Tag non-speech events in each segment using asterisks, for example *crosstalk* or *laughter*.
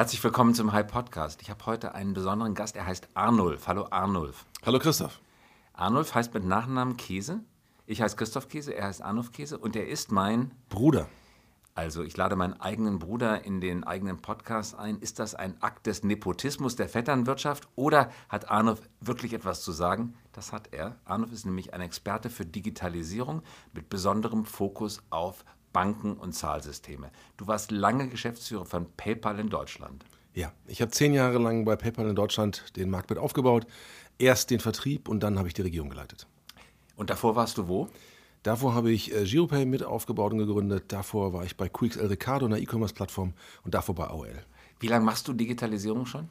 Herzlich willkommen zum High Podcast. Ich habe heute einen besonderen Gast, er heißt Arnulf. Hallo Arnulf. Hallo Christoph. Arnulf heißt mit Nachnamen Käse. Ich heiße Christoph Käse, er heißt Arnulf Käse und er ist mein Bruder. Also ich lade meinen eigenen Bruder in den eigenen Podcast ein. Ist das ein Akt des Nepotismus der Vetternwirtschaft oder hat Arnulf wirklich etwas zu sagen? Das hat er. Arnulf ist nämlich ein Experte für Digitalisierung mit besonderem Fokus auf Banken und Zahlsysteme. Du warst lange Geschäftsführer von PayPal in Deutschland. Ja, ich habe zehn Jahre lang bei PayPal in Deutschland den Markt mit aufgebaut. Erst den Vertrieb und dann habe ich die Regierung geleitet. Und davor warst du wo? Davor habe ich äh, GeoPay mit aufgebaut und gegründet. Davor war ich bei QXL Ricardo, einer E-Commerce-Plattform. Und davor bei AOL. Wie lange machst du Digitalisierung schon?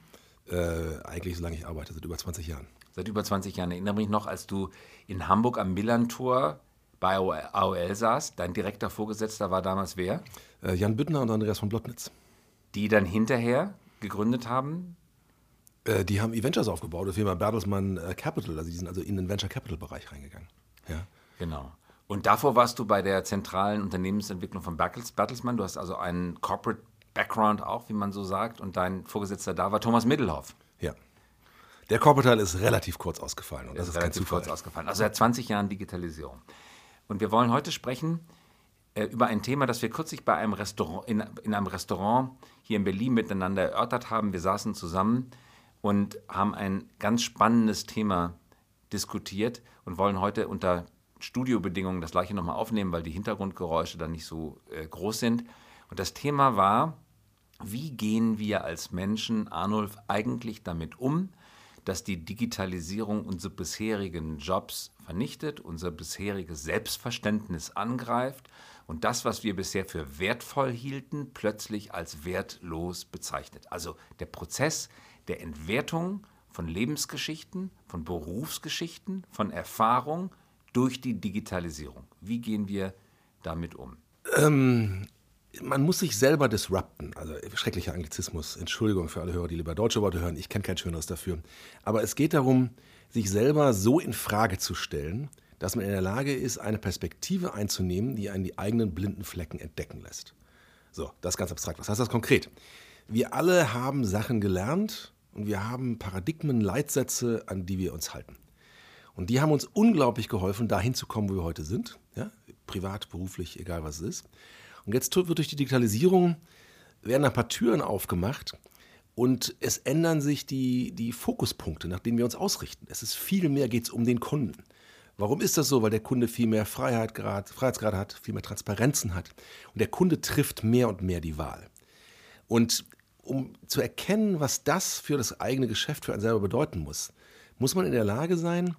Äh, eigentlich solange ich arbeite, seit über 20 Jahren. Seit über 20 Jahren. Ich erinnere mich noch, als du in Hamburg am Millantor bei AOL saß. Dein direkter Vorgesetzter war damals wer? Äh, Jan Büttner und Andreas von Blottnitz. Die dann hinterher gegründet haben? Äh, die haben Eventures aufgebaut, das Firma Bertelsmann äh, Capital. Also die sind also in den Venture Capital Bereich reingegangen. Ja. Genau. Und davor warst du bei der zentralen Unternehmensentwicklung von Bertelsmann. Du hast also einen Corporate Background auch, wie man so sagt. Und dein Vorgesetzter da war Thomas Middelhoff. Ja. Der Corporate Teil ist relativ kurz ausgefallen. Und das, ist, ist relativ kurz ausgefallen. Also seit 20 Jahren Digitalisierung. Und wir wollen heute sprechen äh, über ein Thema, das wir kürzlich bei einem Restaurant, in, in einem Restaurant hier in Berlin miteinander erörtert haben. Wir saßen zusammen und haben ein ganz spannendes Thema diskutiert und wollen heute unter Studiobedingungen das gleiche nochmal aufnehmen, weil die Hintergrundgeräusche dann nicht so äh, groß sind. Und das Thema war, wie gehen wir als Menschen, Arnulf, eigentlich damit um, dass die Digitalisierung unsere bisherigen Jobs vernichtet, unser bisheriges Selbstverständnis angreift und das, was wir bisher für wertvoll hielten, plötzlich als wertlos bezeichnet. Also der Prozess der Entwertung von Lebensgeschichten, von Berufsgeschichten, von Erfahrung, durch die Digitalisierung. Wie gehen wir damit um? Ähm, man muss sich selber disrupten. Also schrecklicher Anglizismus. Entschuldigung für alle Hörer, die lieber deutsche Worte hören. Ich kenne kein schöneres dafür. Aber es geht darum, sich selber so in Frage zu stellen, dass man in der Lage ist, eine Perspektive einzunehmen, die einen die eigenen blinden Flecken entdecken lässt. So, das ist ganz abstrakt. Was heißt das konkret? Wir alle haben Sachen gelernt und wir haben Paradigmen, Leitsätze, an die wir uns halten. Und die haben uns unglaublich geholfen, dahin zu kommen, wo wir heute sind. Ja? Privat, beruflich, egal was es ist. Und jetzt wird durch die Digitalisierung werden ein paar Türen aufgemacht und es ändern sich die, die Fokuspunkte, nach denen wir uns ausrichten. Es ist viel mehr geht es um den Kunden. Warum ist das so? Weil der Kunde viel mehr Freiheit grad, Freiheitsgrad hat, viel mehr Transparenzen hat. Und der Kunde trifft mehr und mehr die Wahl. Und um zu erkennen, was das für das eigene Geschäft für einen selber bedeuten muss, muss man in der Lage sein,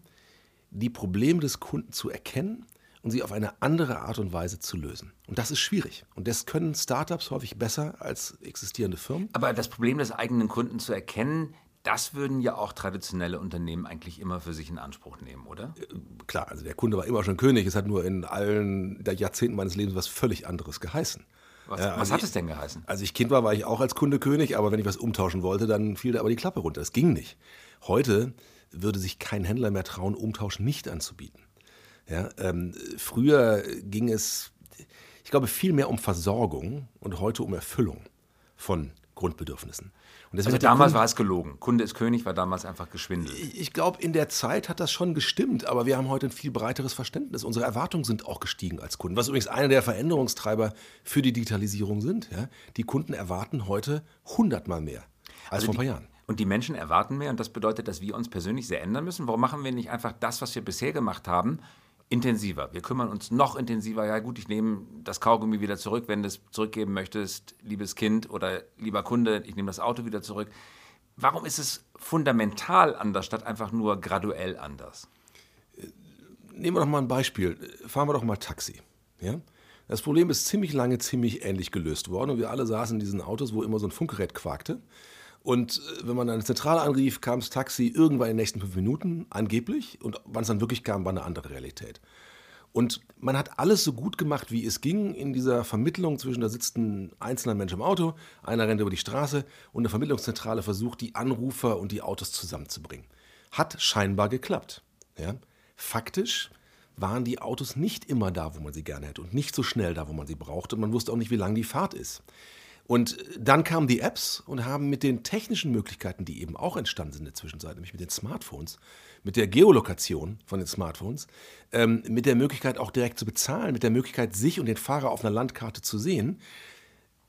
die Probleme des Kunden zu erkennen und sie auf eine andere Art und Weise zu lösen. Und das ist schwierig. Und das können Startups häufig besser als existierende Firmen. Aber das Problem des eigenen Kunden zu erkennen, das würden ja auch traditionelle Unternehmen eigentlich immer für sich in Anspruch nehmen, oder? Äh, klar, also der Kunde war immer schon König. Es hat nur in allen Jahrzehnten meines Lebens was völlig anderes geheißen. Was, also was hat es denn geheißen? Als ich Kind war, war ich auch als Kunde König, aber wenn ich was umtauschen wollte, dann fiel da aber die Klappe runter. Es ging nicht. Heute würde sich kein Händler mehr trauen, Umtausch nicht anzubieten. Ja, ähm, früher ging es, ich glaube, viel mehr um Versorgung und heute um Erfüllung von Grundbedürfnissen. also damals Kunde, war es gelogen. Kunde ist König war damals einfach geschwindelt. Ich, glaube, in der Zeit hat das schon gestimmt, aber wir haben heute ein viel breiteres Verständnis. Unsere Erwartungen sind auch gestiegen als Kunden, was übrigens einer der Veränderungstreiber für die Digitalisierung sind. Ja? Die Kunden erwarten heute hundertmal mehr als also vor ein paar Jahren. Und die Menschen erwarten mehr und das bedeutet, dass wir uns persönlich sehr ändern müssen. Warum machen wir nicht einfach das, was wir bisher gemacht haben, intensiver? Wir kümmern uns noch intensiver. Ja gut, ich nehme das Kaugummi wieder zurück, wenn du es zurückgeben möchtest, liebes Kind oder lieber Kunde, ich nehme das Auto wieder zurück. Warum ist es fundamental anders statt einfach nur graduell anders? Nehmen wir doch mal ein Beispiel. Fahren wir doch mal Taxi. Ja? Das Problem ist ziemlich lange ziemlich ähnlich gelöst worden und wir alle saßen in diesen Autos, wo immer so ein Funkgerät quakte. Und äh, wenn man eine Zentrale anrief, kam das Taxi irgendwann in den nächsten fünf Minuten, angeblich. Und wann es dann wirklich kam, war eine andere Realität. Und man hat alles so gut gemacht, wie es ging in dieser Vermittlung zwischen, da sitzt ein einzelner Mensch im Auto, einer rennt über die Straße und eine Vermittlungszentrale versucht, die Anrufer und die Autos zusammenzubringen. Hat scheinbar geklappt. Ja? Faktisch waren die Autos nicht immer da, wo man sie gerne hätte und nicht so schnell da, wo man sie braucht und man wusste auch nicht, wie lang die Fahrt ist. Und dann kamen die Apps und haben mit den technischen Möglichkeiten, die eben auch entstanden sind in der Zwischenzeit, nämlich mit den Smartphones, mit der Geolokation von den Smartphones, ähm, mit der Möglichkeit auch direkt zu bezahlen, mit der Möglichkeit, sich und den Fahrer auf einer Landkarte zu sehen,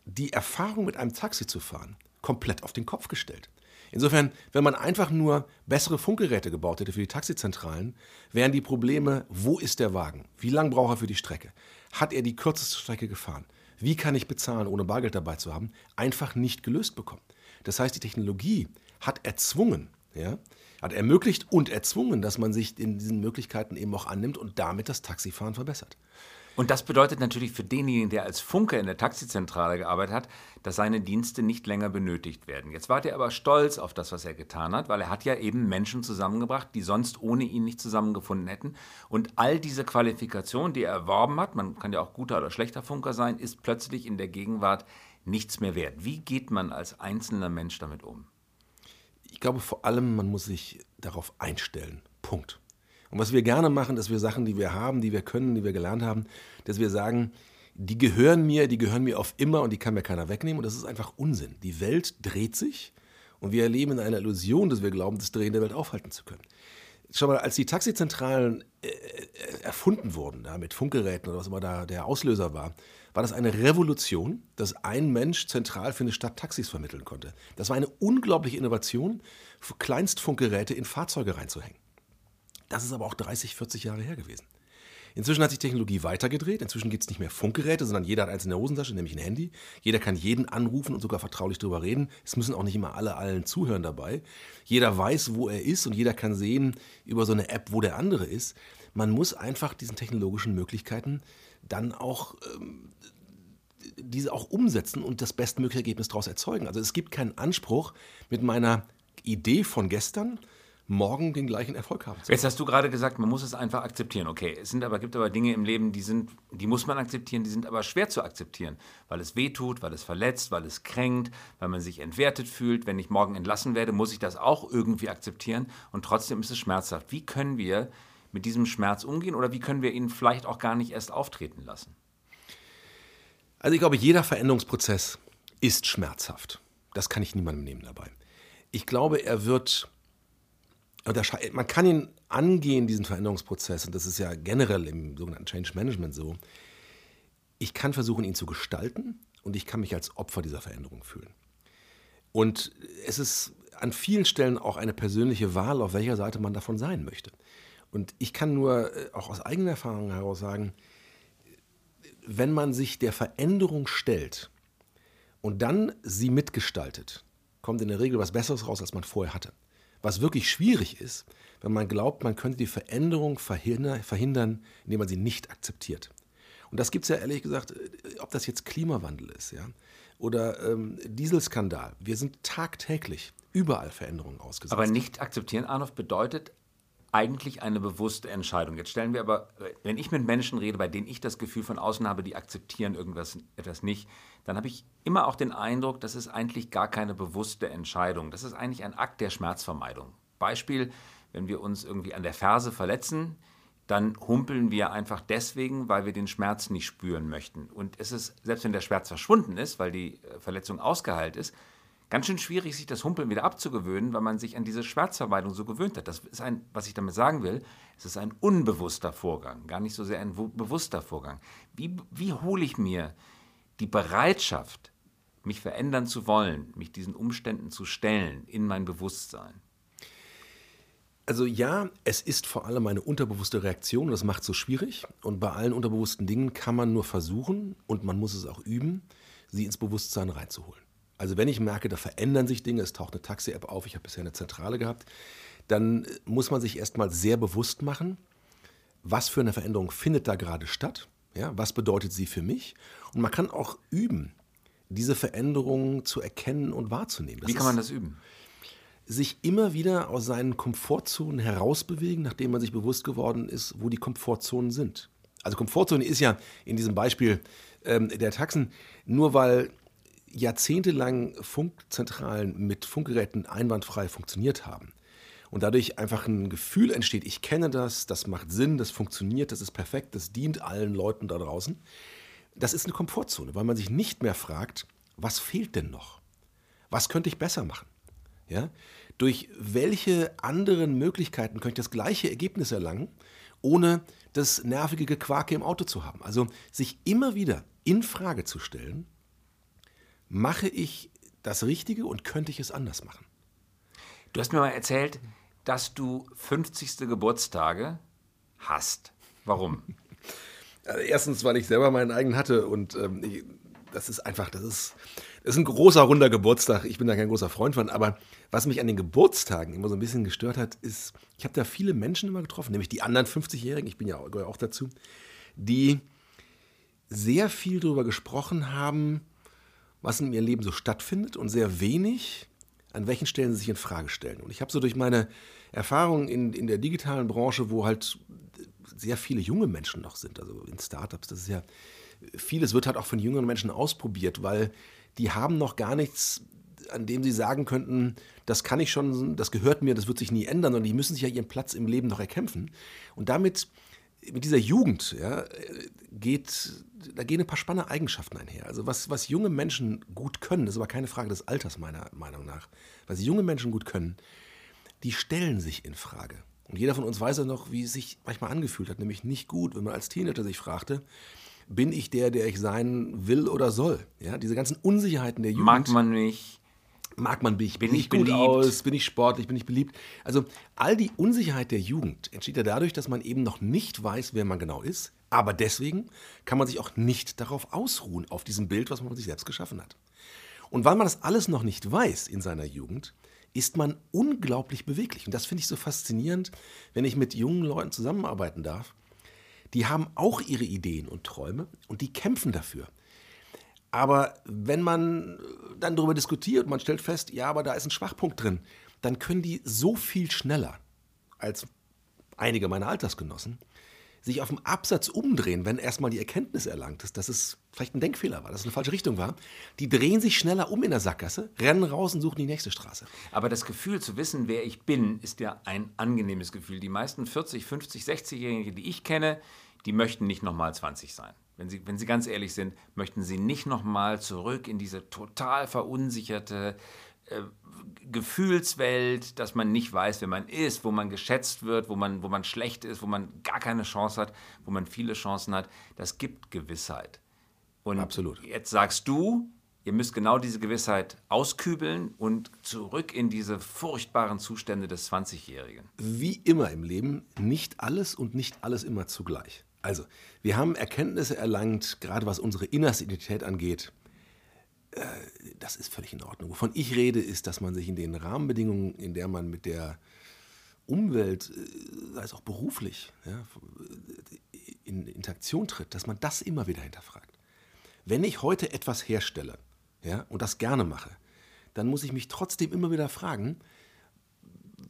die Erfahrung mit einem Taxi zu fahren, komplett auf den Kopf gestellt. Insofern, wenn man einfach nur bessere Funkgeräte gebaut hätte für die Taxizentralen, wären die Probleme, wo ist der Wagen? Wie lang braucht er für die Strecke? Hat er die kürzeste Strecke gefahren? Wie kann ich bezahlen, ohne Bargeld dabei zu haben? Einfach nicht gelöst bekommen. Das heißt, die Technologie hat erzwungen, ja, hat ermöglicht und erzwungen, dass man sich in diesen Möglichkeiten eben auch annimmt und damit das Taxifahren verbessert. Und das bedeutet natürlich für denjenigen, der als Funke in der Taxizentrale gearbeitet hat, dass seine Dienste nicht länger benötigt werden. Jetzt war er aber stolz auf das, was er getan hat, weil er hat ja eben Menschen zusammengebracht, die sonst ohne ihn nicht zusammengefunden hätten. Und all diese Qualifikation, die er erworben hat, man kann ja auch guter oder schlechter Funker sein, ist plötzlich in der Gegenwart nichts mehr wert. Wie geht man als einzelner Mensch damit um? Ich glaube vor allem, man muss sich darauf einstellen. Punkt. Und was wir gerne machen, dass wir Sachen, die wir haben, die wir können, die wir gelernt haben, dass wir sagen, die gehören mir, die gehören mir auf immer und die kann mir keiner wegnehmen. Und das ist einfach Unsinn. Die Welt dreht sich und wir erleben in einer Illusion, dass wir glauben, das Drehen der Welt aufhalten zu können. Schau mal, als die Taxizentralen äh, äh, erfunden wurden, da, mit Funkgeräten oder was immer da der Auslöser war, war das eine Revolution, dass ein Mensch zentral für eine Stadt Taxis vermitteln konnte. Das war eine unglaubliche Innovation, Kleinstfunkgeräte in Fahrzeuge reinzuhängen. Das ist aber auch 30, 40 Jahre her gewesen. Inzwischen hat sich Technologie weitergedreht. Inzwischen gibt es nicht mehr Funkgeräte, sondern jeder hat eins in der Hosentasche, nämlich ein Handy. Jeder kann jeden anrufen und sogar vertraulich darüber reden. Es müssen auch nicht immer alle allen zuhören dabei. Jeder weiß, wo er ist und jeder kann sehen über so eine App, wo der andere ist. Man muss einfach diesen technologischen Möglichkeiten dann auch ähm, diese auch umsetzen und das bestmögliche Ergebnis daraus erzeugen. Also es gibt keinen Anspruch mit meiner Idee von gestern morgen den gleichen Erfolg haben. Jetzt hast du gerade gesagt, man muss es einfach akzeptieren. Okay, es sind aber, gibt aber Dinge im Leben, die, sind, die muss man akzeptieren, die sind aber schwer zu akzeptieren, weil es wehtut, weil es verletzt, weil es kränkt, weil man sich entwertet fühlt. Wenn ich morgen entlassen werde, muss ich das auch irgendwie akzeptieren und trotzdem ist es schmerzhaft. Wie können wir mit diesem Schmerz umgehen oder wie können wir ihn vielleicht auch gar nicht erst auftreten lassen? Also ich glaube, jeder Veränderungsprozess ist schmerzhaft. Das kann ich niemandem nehmen dabei. Ich glaube, er wird man kann ihn angehen, diesen Veränderungsprozess, und das ist ja generell im sogenannten Change Management so. Ich kann versuchen, ihn zu gestalten und ich kann mich als Opfer dieser Veränderung fühlen. Und es ist an vielen Stellen auch eine persönliche Wahl, auf welcher Seite man davon sein möchte. Und ich kann nur äh, auch aus eigener Erfahrung heraus sagen, wenn man sich der Veränderung stellt und dann sie mitgestaltet, kommt in der Regel was Besseres raus, als man vorher hatte. Was wirklich schwierig ist, wenn man glaubt, man könnte die Veränderung verhindern, indem man sie nicht akzeptiert. Und das gibt es ja ehrlich gesagt, äh, ob das jetzt Klimawandel ist, ja, oder ähm, Dieselskandal. Wir sind tagtäglich überall Veränderungen ausgesetzt. Aber nicht akzeptieren, Arnold, bedeutet eigentlich eine bewusste Entscheidung. Jetzt stellen wir aber, wenn ich mit Menschen rede, bei denen ich das Gefühl von außen habe, die akzeptieren irgendwas etwas nicht, dann habe ich immer auch den Eindruck, das ist eigentlich gar keine bewusste Entscheidung. Das ist eigentlich ein Akt der Schmerzvermeidung. Beispiel, wenn wir uns irgendwie an der Ferse verletzen, dann humpeln wir einfach deswegen, weil wir den Schmerz nicht spüren möchten. Und es ist, selbst wenn der Schmerz verschwunden ist, weil die äh, Verletzung ausgeheilt ist, ganz schön schwierig, sich das Humpeln wieder abzugewöhnen, weil man sich an diese Schmerzvermeidung so gewöhnt hat. Das ist ein, was ich damit sagen will, es ist ein unbewusster Vorgang, gar nicht so sehr ein bewusster Vorgang. Wie, wie hole ich mir die Bereitschaft, mich verändern zu wollen, mich diesen Umständen zu stellen, in mein Bewusstsein? Also ja, es ist vor allem eine unterbewusste Reaktion, das macht es so schwierig. Und bei allen unterbewussten Dingen kann man nur versuchen, und man muss es auch üben, sie ins Bewusstsein reinzuholen. Also wenn ich merke, da verändern sich Dinge, es taucht eine Taxi-App auf, ich habe bisher eine Zentrale gehabt, dann muss man sich erstmal sehr bewusst machen, was für eine Veränderung findet da gerade statt, ja, was bedeutet sie für mich und man kann auch üben, diese Veränderungen zu erkennen und wahrzunehmen. Das Wie kann man das üben? Sich immer wieder aus seinen Komfortzonen herausbewegen, nachdem man sich bewusst geworden ist, wo die Komfortzonen sind. Also Komfortzone ist ja in diesem Beispiel ähm, der Taxen, nur weil jahrzehntelang Funkzentralen mit Funkgeräten einwandfrei funktioniert haben und dadurch einfach ein Gefühl entsteht, ich kenne das, das macht Sinn, das funktioniert, das ist perfekt, das dient allen Leuten da draußen, das ist eine Komfortzone, weil man sich nicht mehr fragt, was fehlt denn noch? Was könnte ich besser machen? Ja? Durch welche anderen Möglichkeiten könnte ich das gleiche Ergebnis erlangen, ohne das nervige Gequake im Auto zu haben? Also sich immer wieder in Frage zu stellen, mache ich das Richtige und könnte ich es anders machen? Du hast mir mal erzählt, dass du 50. Geburtstage hast. Warum? *laughs* Also erstens, weil ich selber meinen eigenen hatte und ähm, ich, das ist einfach, das ist, das ist ein großer, runder Geburtstag. Ich bin da kein großer Freund von, aber was mich an den Geburtstagen immer so ein bisschen gestört hat, ist, ich habe da viele Menschen immer getroffen, nämlich die anderen 50-Jährigen, ich bin ja auch, auch dazu, die sehr viel darüber gesprochen haben, was in ihrem Leben so stattfindet und sehr wenig, an welchen Stellen sie sich in Frage stellen. Und ich habe so durch meine Erfahrung in, in der digitalen Branche, wo halt sehr viele junge Menschen noch sind, also in Startups, das ist ja, vieles wird halt auch von jüngeren Menschen ausprobiert, weil die haben noch gar nichts, an dem sie sagen könnten, das kann ich schon, das gehört mir, das wird sich nie ändern, und die müssen sich ja ihren Platz im Leben noch erkämpfen. Und damit, mit dieser Jugend, ja, geht, da gehen ein paar spannende Eigenschaften einher. Also was, was junge Menschen gut können, das ist aber keine Frage des Alters meiner Meinung nach, was junge Menschen gut können, die stellen sich in Frage. Und jeder von uns weiß ja noch, wie es sich manchmal angefühlt hat, nämlich nicht gut, wenn man als Teenager sich fragte, bin ich der, der ich sein will oder soll? Ja, diese ganzen Unsicherheiten der Jugend. Mag man mich? Mag man mich? Bin, ich gut beliebt? aus? Bin ich sportlich? Bin ich beliebt? Also all die Unsicherheit der Jugend entsteht ja dadurch, dass man eben noch nicht weiß, wer man genau ist. Aber deswegen kann man sich auch nicht darauf ausruhen, auf diesem Bild, was man von sich selbst geschaffen hat. Und weil man das alles noch nicht weiß in seiner Jugend, ist man unglaublich beweglich. Und das finde ich so faszinierend, wenn ich mit jungen Leuten zusammenarbeiten darf. Die haben auch ihre Ideen und Träume und die kämpfen dafür. Aber wenn man dann darüber diskutiert man stellt fest, ja, aber da ist ein Schwachpunkt drin, dann können die so viel schneller als einige meiner Altersgenossen sich auf dem Absatz umdrehen, wenn erstmal die Erkenntnis erlangt ist, dass es vielleicht ein Denkfehler war, dass es eine falsche Richtung war. Die drehen sich schneller um in der Sackgasse, rennen raus und suchen die nächste Straße. Aber das Gefühl zu wissen, wer ich bin, ist ja ein angenehmes Gefühl. Die meisten 40, 50, 60-Jährigen, die ich kenne, die möchten nicht nochmal 20 sein. Wenn sie, wenn sie ganz ehrlich sind, möchten sie nicht nochmal zurück in diese total verunsicherte, äh, Gefühlswelt, dass man nicht weiß, wer man ist, wo man geschätzt wird, wo man, wo man schlecht ist, wo man gar keine Chance hat, wo man viele Chancen hat, das gibt Gewissheit. Und Absolut. jetzt sagst du, ihr müsst genau diese Gewissheit auskübeln und zurück in diese furchtbaren Zustände des 20-Jährigen. Wie immer im Leben, nicht alles und nicht alles immer zugleich. Also, wir haben Erkenntnisse erlangt, gerade was unsere innerste Identität angeht, äh, das ist völlig in Ordnung. Wovon ich rede, ist, dass man sich in den Rahmenbedingungen, in der man mit der Umwelt, äh, sei es auch beruflich, ja, in Interaktion tritt, dass man das immer wieder hinterfragt. Wenn ich heute etwas herstelle ja, und das gerne mache, dann muss ich mich trotzdem immer wieder fragen,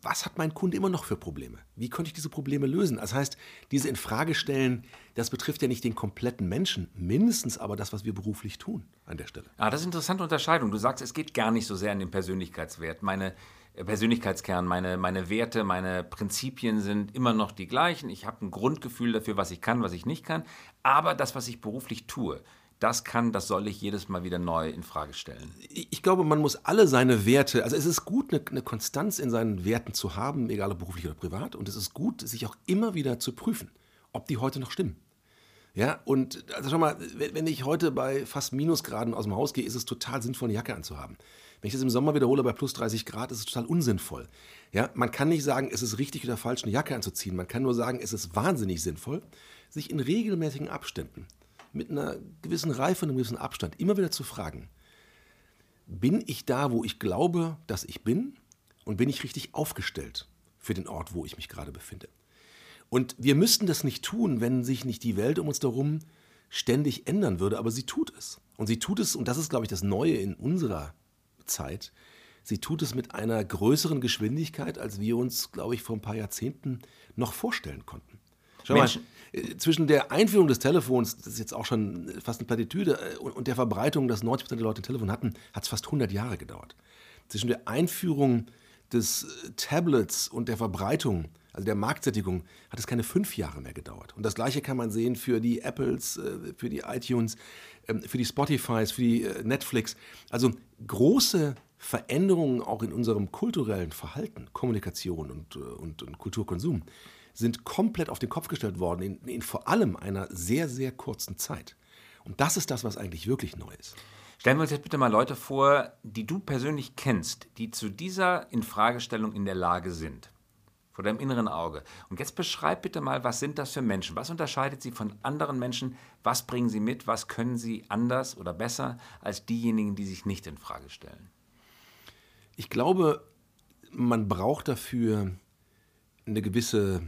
was hat mein Kunde immer noch für Probleme? Wie könnte ich diese Probleme lösen? Das heißt, diese Infragestellen, das betrifft ja nicht den kompletten Menschen, mindestens aber das, was wir beruflich tun an der Stelle. Ah, das ist eine interessante Unterscheidung. Du sagst, es geht gar nicht so sehr an den Persönlichkeitswert. Meine äh, Persönlichkeitskern, meine, meine Werte, meine Prinzipien sind immer noch die gleichen. Ich habe ein Grundgefühl dafür, was ich kann, was ich nicht kann. Aber das, was ich beruflich tue, das kann, das soll ich jedes Mal wieder neu in Frage stellen. Ich glaube, man muss alle seine Werte, also es ist gut, eine, eine, Konstanz in seinen Werten zu haben, egal ob beruflich oder privat, und es ist gut, sich auch immer wieder zu prüfen, ob die heute noch stimmen. Ja, und also schau mal, wenn ich heute bei fast Minusgraden aus dem Haus gehe, ist es total sinnvoll, eine Jacke anzuhaben. Wenn ich das im Sommer wiederhole bei plus 30 Grad, ist es total unsinnvoll. Ja, man kann nicht sagen, es ist richtig oder falsch, eine Jacke anzuziehen. Man kann nur sagen, es ist wahnsinnig sinnvoll, sich in regelmäßigen Abständen mit einer gewissen Reife und einem gewissen Abstand immer wieder zu fragen, bin ich da, wo ich glaube, dass ich bin und bin ich richtig aufgestellt für den Ort, wo ich mich gerade befinde. Und wir müssten das nicht tun, wenn sich nicht die Welt um uns herum ständig ändern würde, aber sie tut es. Und sie tut es, und das ist, glaube ich, das Neue in unserer Zeit, sie tut es mit einer größeren Geschwindigkeit, als wir uns, glaube ich, vor ein paar Jahrzehnten noch vorstellen konnten. Schau Menschen. mal, äh, zwischen der Einführung des Telefons, das ist jetzt auch schon fast eine Plattitüde, äh, und der Verbreitung, dass 90% der Leute ein Telefon hatten, hat es fast 100 Jahre gedauert. Zwischen der Einführung des äh, Tablets und der Verbreitung, also der Marktsättigung, hat es keine fünf Jahre mehr gedauert. Und das Gleiche kann man sehen für die Apples, für die iTunes, ähm, für die Spotifys, für die Netflix. Also große Veränderungen auch in unserem kulturellen Verhalten, Kommunikation und, und, und Kulturkonsum sind komplett auf den Kopf gestellt worden, in, in vor allem einer sehr, sehr kurzen Zeit. Und das ist das, was eigentlich wirklich neu ist. Stellen wir uns jetzt bitte mal Leute vor, die du persönlich kennst, die zu dieser Infragestellung in der Lage sind. Vor deinem inneren Auge. Und jetzt beschreib bitte mal, was sind das für Menschen? Was unterscheidet sie von anderen Menschen? Was bringen sie mit? Was können sie anders oder besser als diejenigen, die sich nicht in Frage stellen? Ich glaube, man braucht dafür eine gewisse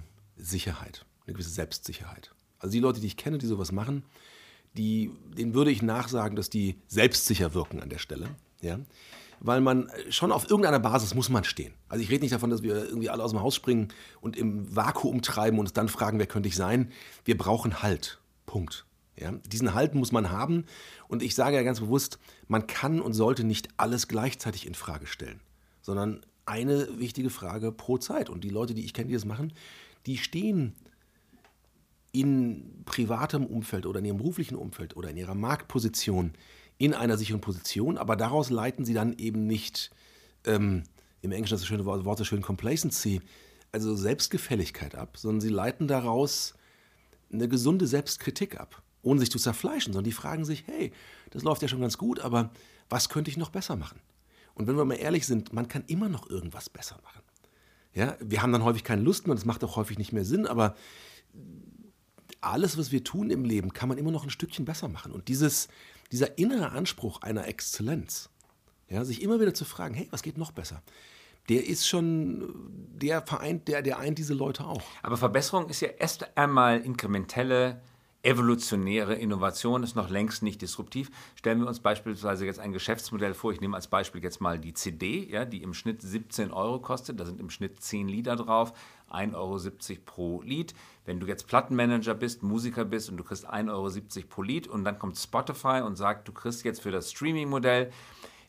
Sicherheit, eine gewisse Selbstsicherheit. Also die Leute, die ich kenne, die sowas machen, die, denen würde ich nachsagen, dass die selbstsicher wirken an der Stelle. Ja? Weil man schon auf irgendeiner Basis muss man stehen. Also ich rede nicht davon, dass wir irgendwie alle aus dem Haus springen und im Vakuum treiben und uns dann fragen, wer könnte ich sein. Wir brauchen Halt. Punkt. Ja? Diesen Halt muss man haben. Und ich sage ja ganz bewusst, man kann und sollte nicht alles gleichzeitig in Frage stellen, sondern eine wichtige Frage pro Zeit. Und die Leute, die ich kenne, die das machen, die stehen in privatem Umfeld oder in ihrem beruflichen Umfeld oder in ihrer Marktposition in einer sicheren Position, aber daraus leiten sie dann eben nicht, ähm, im Englischen das schöne Wort, so schön Complacency, also Selbstgefälligkeit ab, sondern sie leiten daraus eine gesunde Selbstkritik ab, ohne sich zu zerfleischen, sondern die fragen sich, hey, das läuft ja schon ganz gut, aber was könnte ich noch besser machen? Und wenn wir mal ehrlich sind, man kann immer noch irgendwas besser machen. Ja, wir haben dann häufig keine Lust mehr es macht auch häufig nicht mehr Sinn, aber alles, was wir tun im Leben, kann man immer noch ein Stückchen besser machen. Und dieses, dieser innere Anspruch einer Exzellenz, ja, sich immer wieder zu fragen, hey, was geht noch besser? Der ist schon, der vereint, der, der eint diese Leute auch. Aber Verbesserung ist ja erst einmal inkrementelle evolutionäre Innovation ist noch längst nicht disruptiv. Stellen wir uns beispielsweise jetzt ein Geschäftsmodell vor. Ich nehme als Beispiel jetzt mal die CD, ja, die im Schnitt 17 Euro kostet. Da sind im Schnitt 10 Lieder drauf, 1,70 Euro pro Lied. Wenn du jetzt Plattenmanager bist, Musiker bist und du kriegst 1,70 Euro pro Lied und dann kommt Spotify und sagt, du kriegst jetzt für das Streaming-Modell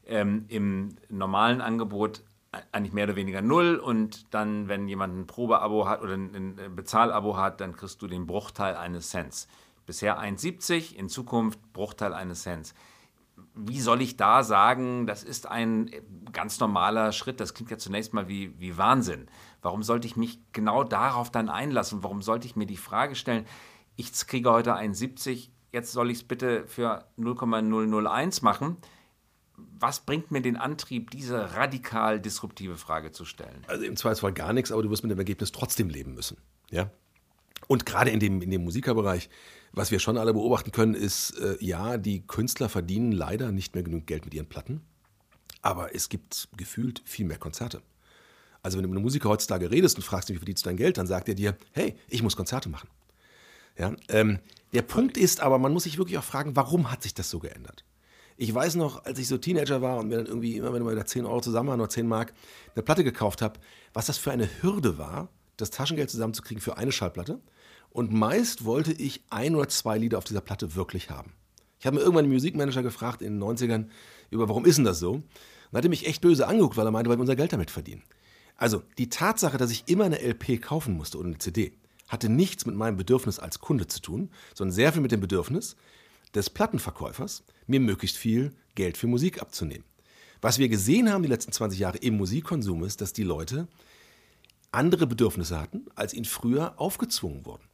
ähm, im normalen Angebot eigentlich mehr oder weniger null und dann, wenn jemand ein Probeabo hat oder ein Bezahlabo hat, dann kriegst du den Bruchteil eines Cents. Bisher 1,70, in Zukunft Bruchteil eines Cents. Wie soll ich da sagen, das ist ein ganz normaler Schritt? Das klingt ja zunächst mal wie, wie Wahnsinn. Warum sollte ich mich genau darauf dann einlassen? Warum sollte ich mir die Frage stellen, ich kriege heute 1,70, jetzt soll ich es bitte für 0,001 machen? was bringt mir den Antrieb, diese radikal disruptive Frage zu stellen? Also im Zweifelsfall gar nichts, aber du wirst mit dem Ergebnis trotzdem leben müssen. Ja? Und gerade in dem, in dem Musikerbereich, was wir schon alle beobachten können, ist, äh, ja, die Künstler verdienen leider nicht mehr genug Geld mit ihren Platten, aber es gibt gefühlt viel mehr Konzerte. Also wenn du mit einem Musiker heutzutage redest und fragst, wie verdienst du dein Geld, dann sagt er dir, hey, ich muss Konzerte machen. Ja, ähm, der Punkt ist aber, man muss sich wirklich auch fragen, warum hat sich das so geändert? Ich weiß noch, als ich so Teenager war und mir dann irgendwie immer, wenn wir da 10 Euro zusammen waren oder 10 Mark, eine Platte gekauft habe, was das für eine Hürde war, das Taschengeld zusammenzukriegen für eine Schallplatte. Und meist wollte ich ein oder zwei Lieder auf dieser Platte wirklich haben. Ich habe mir irgendwann einen Musikmanager gefragt in den 90ern über, warum ist denn das so? Und er hatte mich echt böse angeguckt, weil er meinte, weil wir unser Geld damit verdienen. Also die Tatsache, dass ich immer eine LP kaufen musste oder eine CD, hatte nichts mit meinem Bedürfnis als Kunde zu tun, sondern sehr viel mit dem Bedürfnis des Plattenverkäufers, mir möglichst viel Geld für Musik abzunehmen. Was wir gesehen haben die letzten 20 Jahre im Musikkonsum ist, dass die Leute andere Bedürfnisse hatten, als ihnen früher aufgezwungen wurden.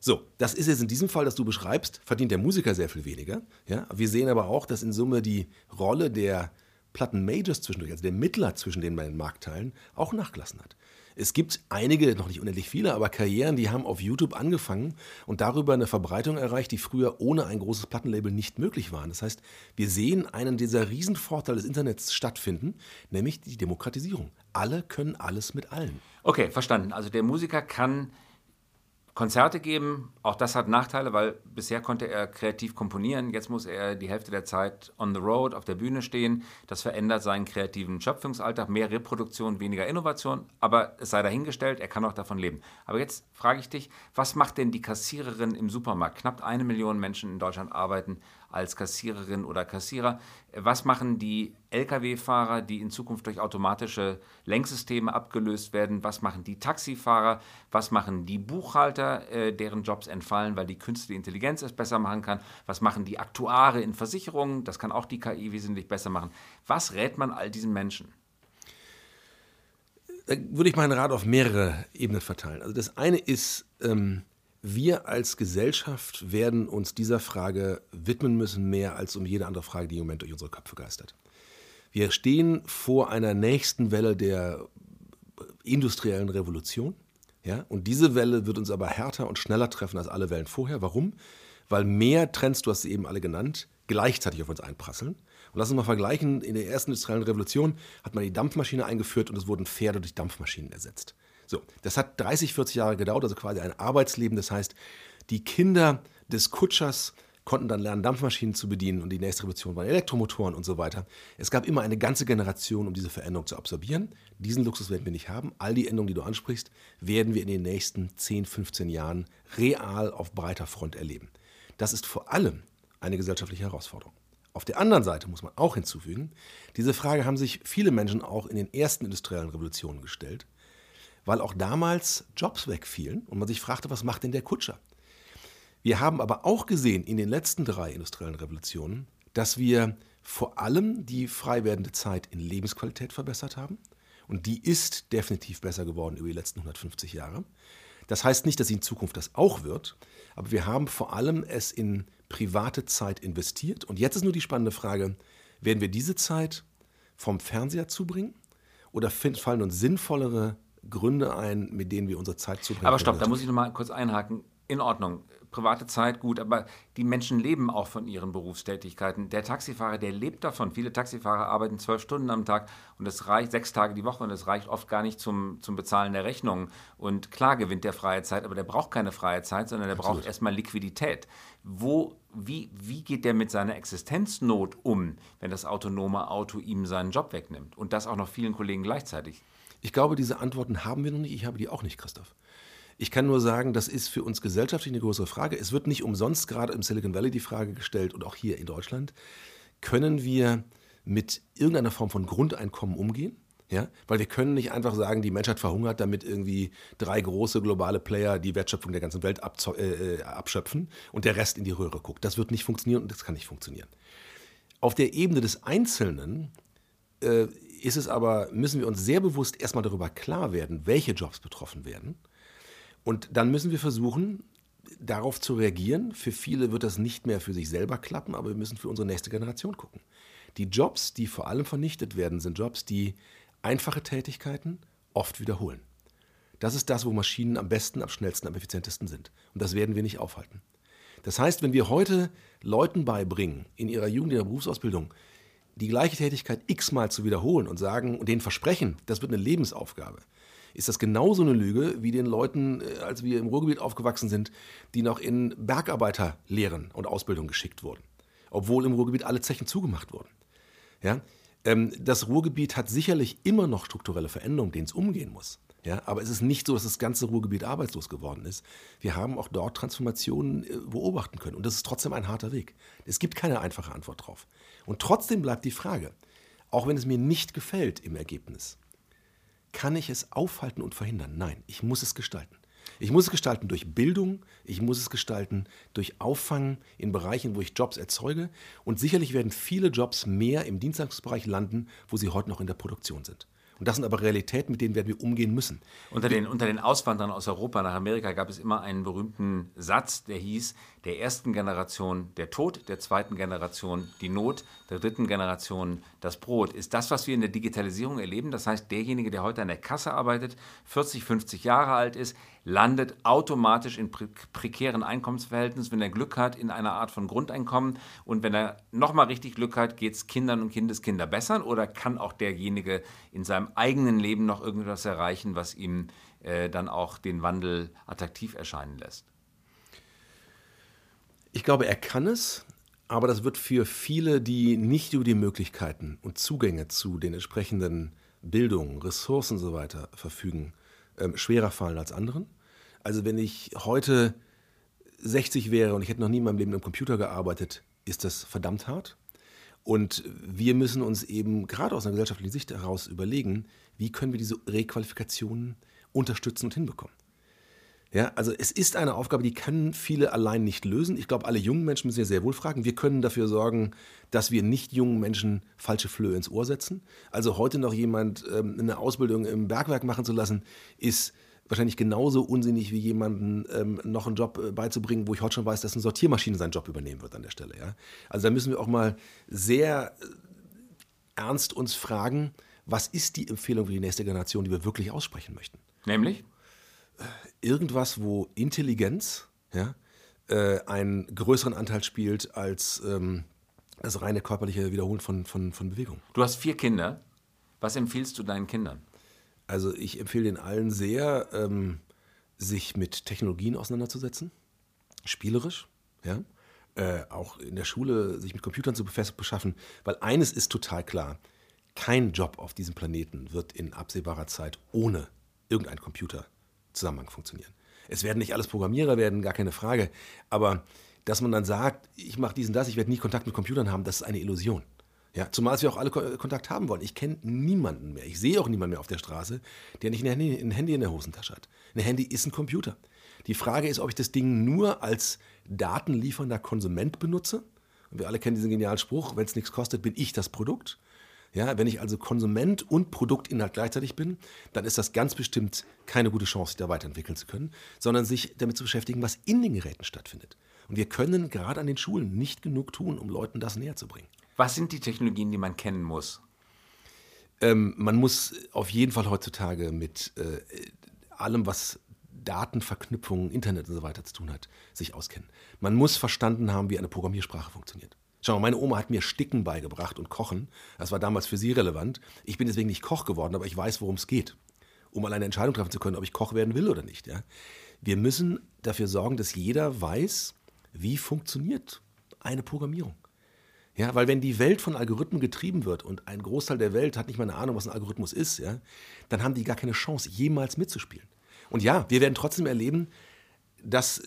So, das ist jetzt in diesem Fall, das du beschreibst, verdient der Musiker sehr viel weniger. Ja? Wir sehen aber auch, dass in Summe die Rolle der Platten-Majors zwischendurch, also der Mittler zwischen den beiden Marktteilen, auch nachgelassen hat. Es gibt einige, noch nicht unendlich viele, aber Karrieren, die haben auf YouTube angefangen und darüber eine Verbreitung erreicht, die früher ohne ein großes Plattenlabel nicht möglich waren. Das heißt, wir sehen einen dieser Riesenvorteile des Internets stattfinden, nämlich die Demokratisierung. Alle können alles mit allen. Okay, verstanden. Also der Musiker kann Konzerte geben, auch das hat Nachteile, weil bisher konnte er kreativ komponieren, jetzt muss er die Hälfte der Zeit on the road, auf der Bühne stehen. Das verändert seinen kreativen Schöpfungsalltag, mehr Reproduktion, weniger Innovation, aber es sei dahingestellt, er kann auch davon leben. Aber jetzt frage ich dich, was macht denn die Kassiererin im Supermarkt? Knapp eine Million Menschen in Deutschland arbeiten als Kassiererin oder Kassierer. Was machen die Lkw-Fahrer, die in Zukunft durch automatische Lenksysteme abgelöst werden? Was machen die Taxifahrer? Was machen die Buchhalter, äh, deren Jobs entfallen, weil die künstliche Intelligenz es besser machen kann? Was machen die Aktuare in Versicherungen? Das kann auch die KI wesentlich besser machen. Was rät man all diesen Menschen? Da würde ich meinen Rat auf mehrere Ebenen verteilen. Also das eine ist, ähm, wir als Gesellschaft werden uns dieser Frage widmen müssen, mehr als um jede andere Frage, die im Moment durch unsere Köpfe geistert. Wir stehen vor einer nächsten Welle der industriellen Revolution. Ja? Und diese Welle wird uns aber härter und schneller treffen als alle Wellen vorher. Warum? Weil mehr Trends, du hast sie eben alle genannt, gleichzeitig auf uns einprasseln. Und lass uns mal vergleichen, in der ersten industriellen Revolution hat man die Dampfmaschine eingeführt und es wurden Pferde durch Dampfmaschinen ersetzt. So, das hat 30, 40 Jahre gedauert, also quasi ein Arbeitsleben. Das heißt, die Kinder des Kutschers konnten dann lernen, Dampfmaschinen zu bedienen und die nächste Revolution waren Elektromotoren und so weiter. Es gab immer eine ganze Generation, um diese Veränderung zu absorbieren. Diesen Luxus werden wir nicht haben. All die Änderungen, die du ansprichst, werden wir in den nächsten 10, 15 Jahren real auf breiter Front erleben. Das ist vor allem eine gesellschaftliche Herausforderung. Auf der anderen Seite muss man auch hinzufügen, diese Frage haben sich viele Menschen auch in den ersten industriellen Revolutionen gestellt weil auch damals Jobs wegfielen und man sich fragte, was macht denn der Kutscher? Wir haben aber auch gesehen in den letzten drei industriellen Revolutionen, dass wir vor allem die frei werdende Zeit in Lebensqualität verbessert haben. Und die ist definitiv besser geworden über die letzten 150 Jahre. Das heißt nicht, dass sie in Zukunft das auch wird, aber wir haben vor allem es in private Zeit investiert. Und jetzt ist nur die spannende Frage, werden wir diese Zeit vom Fernseher zubringen oder fallen uns sinnvollere Gründe ein, mit denen wir unsere Zeit zubringen. Aber stopp, da muss ich noch mal kurz einhaken. In Ordnung, private Zeit, gut, aber die Menschen leben auch von ihren Berufstätigkeiten. Der Taxifahrer, der lebt davon. Viele Taxifahrer arbeiten zwölf Stunden am Tag und es reicht sechs Tage die Woche und es reicht oft gar nicht zum, zum Bezahlen der Rechnungen. Und klar gewinnt der freie Zeit, aber der braucht keine freie Zeit, sondern der Absolut. braucht erstmal Liquidität. Wo, wie, wie geht der mit seiner Existenznot um, wenn das autonome Auto ihm seinen Job wegnimmt? Und das auch noch vielen Kollegen gleichzeitig. Ich glaube, diese Antworten haben wir noch nicht. Ich habe die auch nicht, Christoph. Ich kann nur sagen, das ist für uns gesellschaftlich eine größere Frage. Es wird nicht umsonst gerade im Silicon Valley die Frage gestellt und auch hier in Deutschland, können wir mit irgendeiner Form von Grundeinkommen umgehen? Ja, weil wir können nicht einfach sagen, die Menschheit verhungert, damit irgendwie drei große globale Player die Wertschöpfung der ganzen Welt äh, abschöpfen und der Rest in die Röhre guckt. Das wird nicht funktionieren und das kann nicht funktionieren. Auf der Ebene des Einzelnen äh, ist es aber, müssen wir uns sehr bewusst erstmal darüber klar werden, welche Jobs betroffen werden. Und dann müssen wir versuchen, darauf zu reagieren. Für viele wird das nicht mehr für sich selber klappen, aber wir müssen für unsere nächste Generation gucken. Die Jobs, die vor allem vernichtet werden, sind Jobs, die einfache Tätigkeiten oft wiederholen. Das ist das, wo Maschinen am besten, am schnellsten, am effizientesten sind. Und das werden wir nicht aufhalten. Das heißt, wenn wir heute Leuten beibringen, in ihrer Jugend, in ihrer Berufsausbildung, die gleiche Tätigkeit x-mal zu wiederholen und sagen und denen versprechen, das wird eine Lebensaufgabe, ist das genauso eine Lüge wie den Leuten, äh, als wir im Ruhrgebiet aufgewachsen sind, die noch in Bergarbeiterlehren und Ausbildung geschickt wurden, obwohl im Ruhrgebiet alle Zechen zugemacht wurden. Ja? Ähm, das Ruhrgebiet hat sicherlich immer noch strukturelle Veränderungen, denen es umgehen muss. Ja, aber es ist nicht so, dass das ganze Ruhrgebiet arbeitslos geworden ist. Wir haben auch dort Transformationen äh, beobachten können. Und das ist trotzdem ein harter Weg. Es gibt keine einfache Antwort drauf. Und trotzdem bleibt die Frage, auch wenn es mir nicht gefällt im Ergebnis, kann ich es aufhalten und verhindern? Nein, ich muss es gestalten. Ich muss es gestalten durch Bildung, ich muss es gestalten durch Auffangen in Bereichen, wo ich Jobs erzeuge. Und sicherlich werden viele Jobs mehr im Dienstleistungsbereich landen, wo sie heute noch in der Produktion sind. Und das sind aber Realitäten, mit denen werden wir umgehen müssen. Unter den, unter den Auswanderern aus Europa nach Amerika gab es immer einen berühmten Satz, der hieß, der ersten Generation der Tod, der zweiten Generation die Not, der dritten Generation das Brot. Ist das, was wir in der Digitalisierung erleben? Das heißt, derjenige, der heute an der Kasse arbeitet, 40, 50 Jahre alt ist, landet automatisch in pre prekären Einkommensverhältnissen, wenn er Glück hat, in einer Art von Grundeinkommen. Und wenn er nochmal richtig Glück hat, geht es Kindern und Kindeskinder besser? Oder kann auch derjenige in seinem eigenen Leben noch irgendwas erreichen, was ihm äh, dann auch den Wandel attraktiv erscheinen lässt? Ich glaube, er kann es, aber das wird für viele, die nicht über die Möglichkeiten und Zugänge zu den entsprechenden Bildungen, Ressourcen und so weiter verfügen, ähm, schwerer fallen als anderen. Also wenn ich heute 60 wäre und ich hätte noch nie in meinem Leben im Computer gearbeitet, ist das verdammt hart. Und wir müssen uns eben gerade aus einer gesellschaftlichen Sicht heraus überlegen, wie können wir diese Requalifikationen unterstützen und hinbekommen. Ja, also es ist eine Aufgabe, die können viele allein nicht lösen. Ich glaube, alle jungen Menschen müssen ja sehr wohl fragen. Wir können dafür sorgen, dass wir nicht jungen Menschen falsche Flöhe ins Ohr setzen. Also heute noch jemand ähm, eine Ausbildung im Bergwerk machen zu lassen, ist wahrscheinlich genauso unsinnig wie jemanden ähm, noch einen Job äh, beizubringen, wo ich heute schon weiß, dass eine Sortiermaschine seinen Job übernehmen wird an der Stelle. Ja? Also da müssen wir auch mal sehr äh, ernst uns fragen, was ist die Empfehlung für die nächste Generation, die wir wirklich aussprechen möchten? Nämlich? Irgendwas, wo Intelligenz ja, äh, einen größeren Anteil spielt als ähm, das reine körperliche Wiederholen von, von, von Bewegung. Du hast vier Kinder. Was empfiehlst du deinen Kindern? Also ich empfehle den allen sehr, ähm, sich mit Technologien auseinanderzusetzen, spielerisch, ja. Äh, auch in der Schule sich mit Computern zu beschaffen, weil eines ist total klar, kein Job auf diesem Planeten wird in absehbarer Zeit ohne irgendeinen Computer Zusammenhang funktionieren. Es werden nicht alles Programmierer werden, gar keine Frage. Aber dass man dann sagt, ich mache diesen, das, ich werde nie Kontakt mit Computern haben, das ist eine Illusion. Ja, zumal wir auch alle Kontakt haben wollen. Ich kenne niemanden mehr. Ich sehe auch niemanden mehr auf der Straße, der nicht ein Handy, ein Handy in der Hosentasche hat. Ein Handy ist ein Computer. Die Frage ist, ob ich das Ding nur als datenliefernder Konsument benutze. Und wir alle kennen diesen genialen Spruch, wenn es nichts kostet, bin ich das Produkt. Ja, wenn ich also Konsument und Produktinhalt gleichzeitig bin, dann ist das ganz bestimmt keine gute Chance, sich da weiterentwickeln zu können, sondern sich damit zu beschäftigen, was in den Geräten stattfindet. Und wir können gerade an den Schulen nicht genug tun, um Leuten das näher zu bringen. Was sind die Technologien, die man kennen muss? Ähm, man muss auf jeden Fall heutzutage mit äh, allem, was Datenverknüpfungen, Internet und so weiter zu tun hat, sich auskennen. Man muss verstanden haben, wie eine Programmiersprache funktioniert. Schau mal, meine Oma hat mir Sticken beigebracht und Kochen. Das war damals für sie relevant. Ich bin deswegen nicht Koch geworden, aber ich weiß, worum es geht. Um alleine eine Entscheidung treffen zu können, ob ich Koch werden will oder nicht. Ja? Wir müssen dafür sorgen, dass jeder weiß, wie funktioniert eine Programmierung. Ja, weil wenn die Welt von Algorithmen getrieben wird und ein Großteil der Welt hat nicht mal eine Ahnung, was ein Algorithmus ist, ja, dann haben die gar keine Chance, jemals mitzuspielen. Und ja, wir werden trotzdem erleben, dass,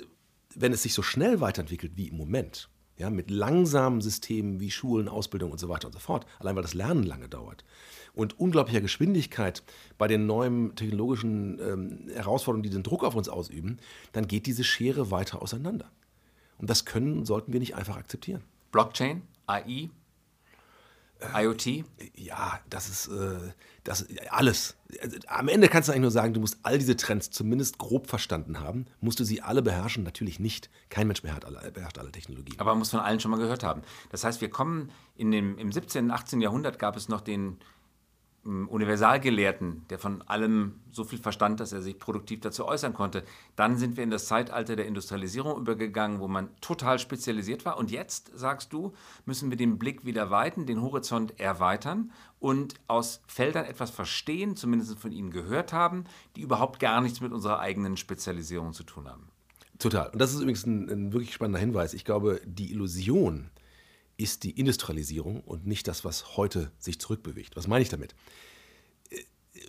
wenn es sich so schnell weiterentwickelt wie im Moment, ja, mit langsamen Systemen wie Schulen, Ausbildung und so weiter und so fort, allein weil das Lernen lange dauert. Und unglaublicher Geschwindigkeit bei den neuen technologischen ähm, Herausforderungen, die den Druck auf uns ausüben, dann geht diese Schere weiter auseinander. Und das können, sollten wir nicht einfach akzeptieren. Blockchain, AI, IoT? Ja, das ist äh, das, alles. Am Ende kannst du eigentlich nur sagen, du musst all diese Trends zumindest grob verstanden haben. Musst du sie alle beherrschen? Natürlich nicht. Kein Mensch beherrscht alle, beherrscht alle Technologien. Aber man muss von allen schon mal gehört haben. Das heißt, wir kommen in dem, im 17., 18. Jahrhundert gab es noch den Universalgelehrten, der von allem so viel verstand, dass er sich produktiv dazu äußern konnte. Dann sind wir in das Zeitalter der Industrialisierung übergegangen, wo man total spezialisiert war. Und jetzt, sagst du, müssen wir den Blick wieder weiten, den Horizont erweitern und aus Feldern etwas verstehen, zumindest von ihnen gehört haben, die überhaupt gar nichts mit unserer eigenen Spezialisierung zu tun haben. Total. Und das ist übrigens ein, ein wirklich spannender Hinweis. Ich glaube, die Illusion, ist die Industrialisierung und nicht das, was heute sich zurückbewegt. Was meine ich damit?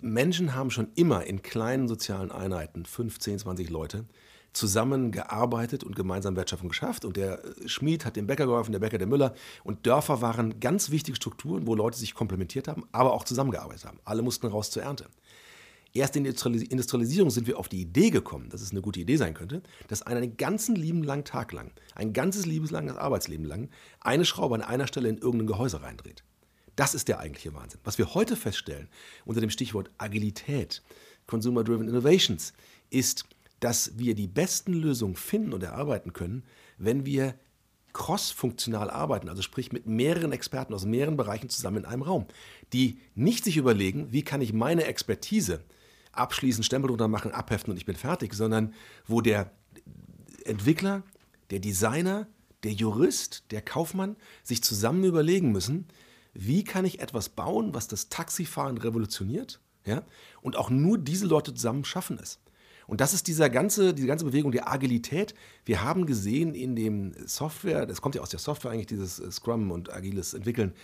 Menschen haben schon immer in kleinen sozialen Einheiten, 15, 20 Leute, zusammengearbeitet und gemeinsam Wertschöpfung geschafft. Und der Schmied hat dem Bäcker geholfen, der Bäcker der Müller. Und Dörfer waren ganz wichtige Strukturen, wo Leute sich komplementiert haben, aber auch zusammengearbeitet haben. Alle mussten raus zur Ernte. Erst in der Industrialisierung sind wir auf die Idee gekommen, dass es eine gute Idee sein könnte, dass einer einen ganzen lieben langen Tag lang, ein ganzes liebeslanges Arbeitsleben lang, eine Schraube an einer Stelle in irgendein Gehäuse reindreht. Das ist der eigentliche Wahnsinn. Was wir heute feststellen, unter dem Stichwort Agilität, Consumer-Driven Innovations, ist, dass wir die besten Lösungen finden und erarbeiten können, wenn wir cross-funktional arbeiten, also sprich mit mehreren Experten aus mehreren Bereichen zusammen in einem Raum, die nicht sich überlegen, wie kann ich meine Expertise abschließen, Stempel drunter machen, abheften und ich bin fertig, sondern wo der Entwickler, der Designer, der Jurist, der Kaufmann sich zusammen überlegen müssen, wie kann ich etwas bauen, was das Taxifahren revolutioniert, ja? Und auch nur diese Leute zusammen schaffen es. Und das ist dieser ganze, diese ganze Bewegung der Agilität. Wir haben gesehen in dem Software, das kommt ja aus der Software eigentlich, dieses Scrum und agiles Entwickeln.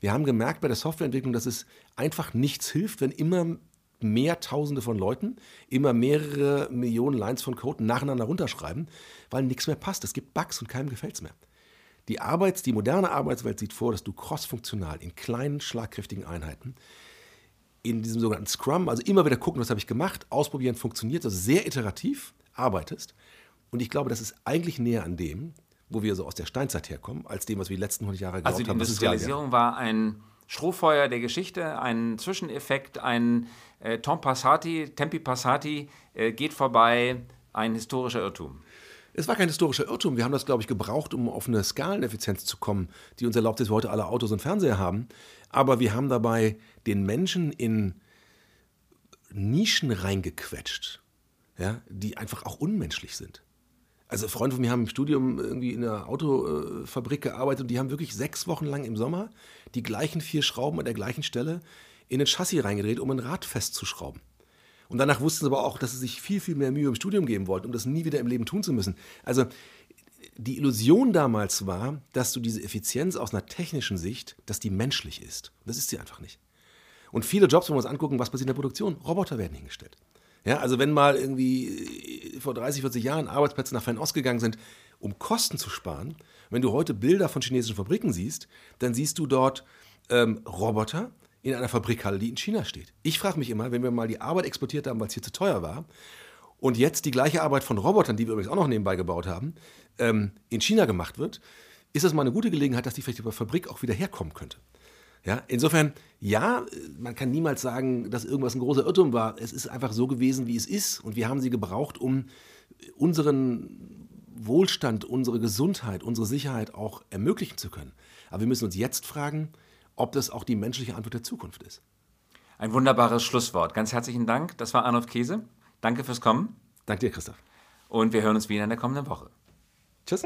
Wir haben gemerkt bei der Softwareentwicklung, dass es einfach nichts hilft, wenn immer mehr Tausende von Leuten immer mehrere Millionen Lines von Code nacheinander runterschreiben, weil nichts mehr passt. Es gibt Bugs und keinem gefällt es mehr. Die, Arbeits-, die moderne Arbeitswelt sieht vor, dass du crossfunktional in kleinen, schlagkräftigen Einheiten in diesem sogenannten Scrum, also immer wieder gucken, was habe ich gemacht, ausprobieren, funktioniert, also sehr iterativ arbeitest. Und ich glaube, das ist eigentlich näher an dem, wo wir so aus der Steinzeit herkommen, als dem, was wir die letzten 100 Jahre geglaubt haben. Also die Industrialisierung war ein Strohfeuer der Geschichte, ein Zwischeneffekt, ein äh, Tom Passati, Tempi Passati äh, geht vorbei, ein historischer Irrtum. Es war kein historischer Irrtum. Wir haben das, glaube ich, gebraucht, um auf eine Skaleneffizienz zu kommen, die uns erlaubt, dass wir heute alle Autos und Fernseher haben. Aber wir haben dabei den Menschen in Nischen reingequetscht, ja, die einfach auch unmenschlich sind. Also Freunde von mir haben im Studium irgendwie in einer Autofabrik gearbeitet und die haben wirklich sechs Wochen lang im Sommer die gleichen vier Schrauben an der gleichen Stelle in ein Chassis reingedreht, um ein Rad festzuschrauben. Und danach wussten sie aber auch, dass sie sich viel, viel mehr Mühe im Studium geben wollten, um das nie wieder im Leben tun zu müssen. Also die Illusion damals war, dass du diese Effizienz aus einer technischen Sicht, dass die menschlich ist. Das ist sie einfach nicht. Und viele Jobs, wenn wir uns angucken, was passiert in der Produktion, Roboter werden hingestellt. Ja, also wenn mal irgendwie vor 30, 40 Jahren Arbeitsplätze nach Fernost gegangen sind, um Kosten zu sparen, wenn du heute Bilder von chinesischen Fabriken siehst, dann siehst du dort ähm, Roboter in einer Fabrikhalle, die in China steht. Ich frage mich immer, wenn wir mal die Arbeit exportiert haben, weil es hier zu teuer war, und jetzt die gleiche Arbeit von Robotern, die wir übrigens auch noch nebenbei gebaut haben, ähm, in China gemacht wird, ist das mal eine gute Gelegenheit, dass die vielleicht über Fabrik auch wieder herkommen könnte. Ja, insofern, ja, man kann niemals sagen, dass irgendwas ein großer Irrtum war. Es ist einfach so gewesen, wie es ist. Und wir haben sie gebraucht, um unseren Wohlstand, unsere Gesundheit, unsere Sicherheit auch ermöglichen zu können. Aber wir müssen uns jetzt fragen, ob das auch die menschliche Antwort der Zukunft ist. Ein wunderbares Schlusswort. Ganz herzlichen Dank. Das war Arnold Käse. Danke fürs Kommen. Danke dir, Christoph. Und wir hören uns wieder in der kommenden Woche. Tschüss.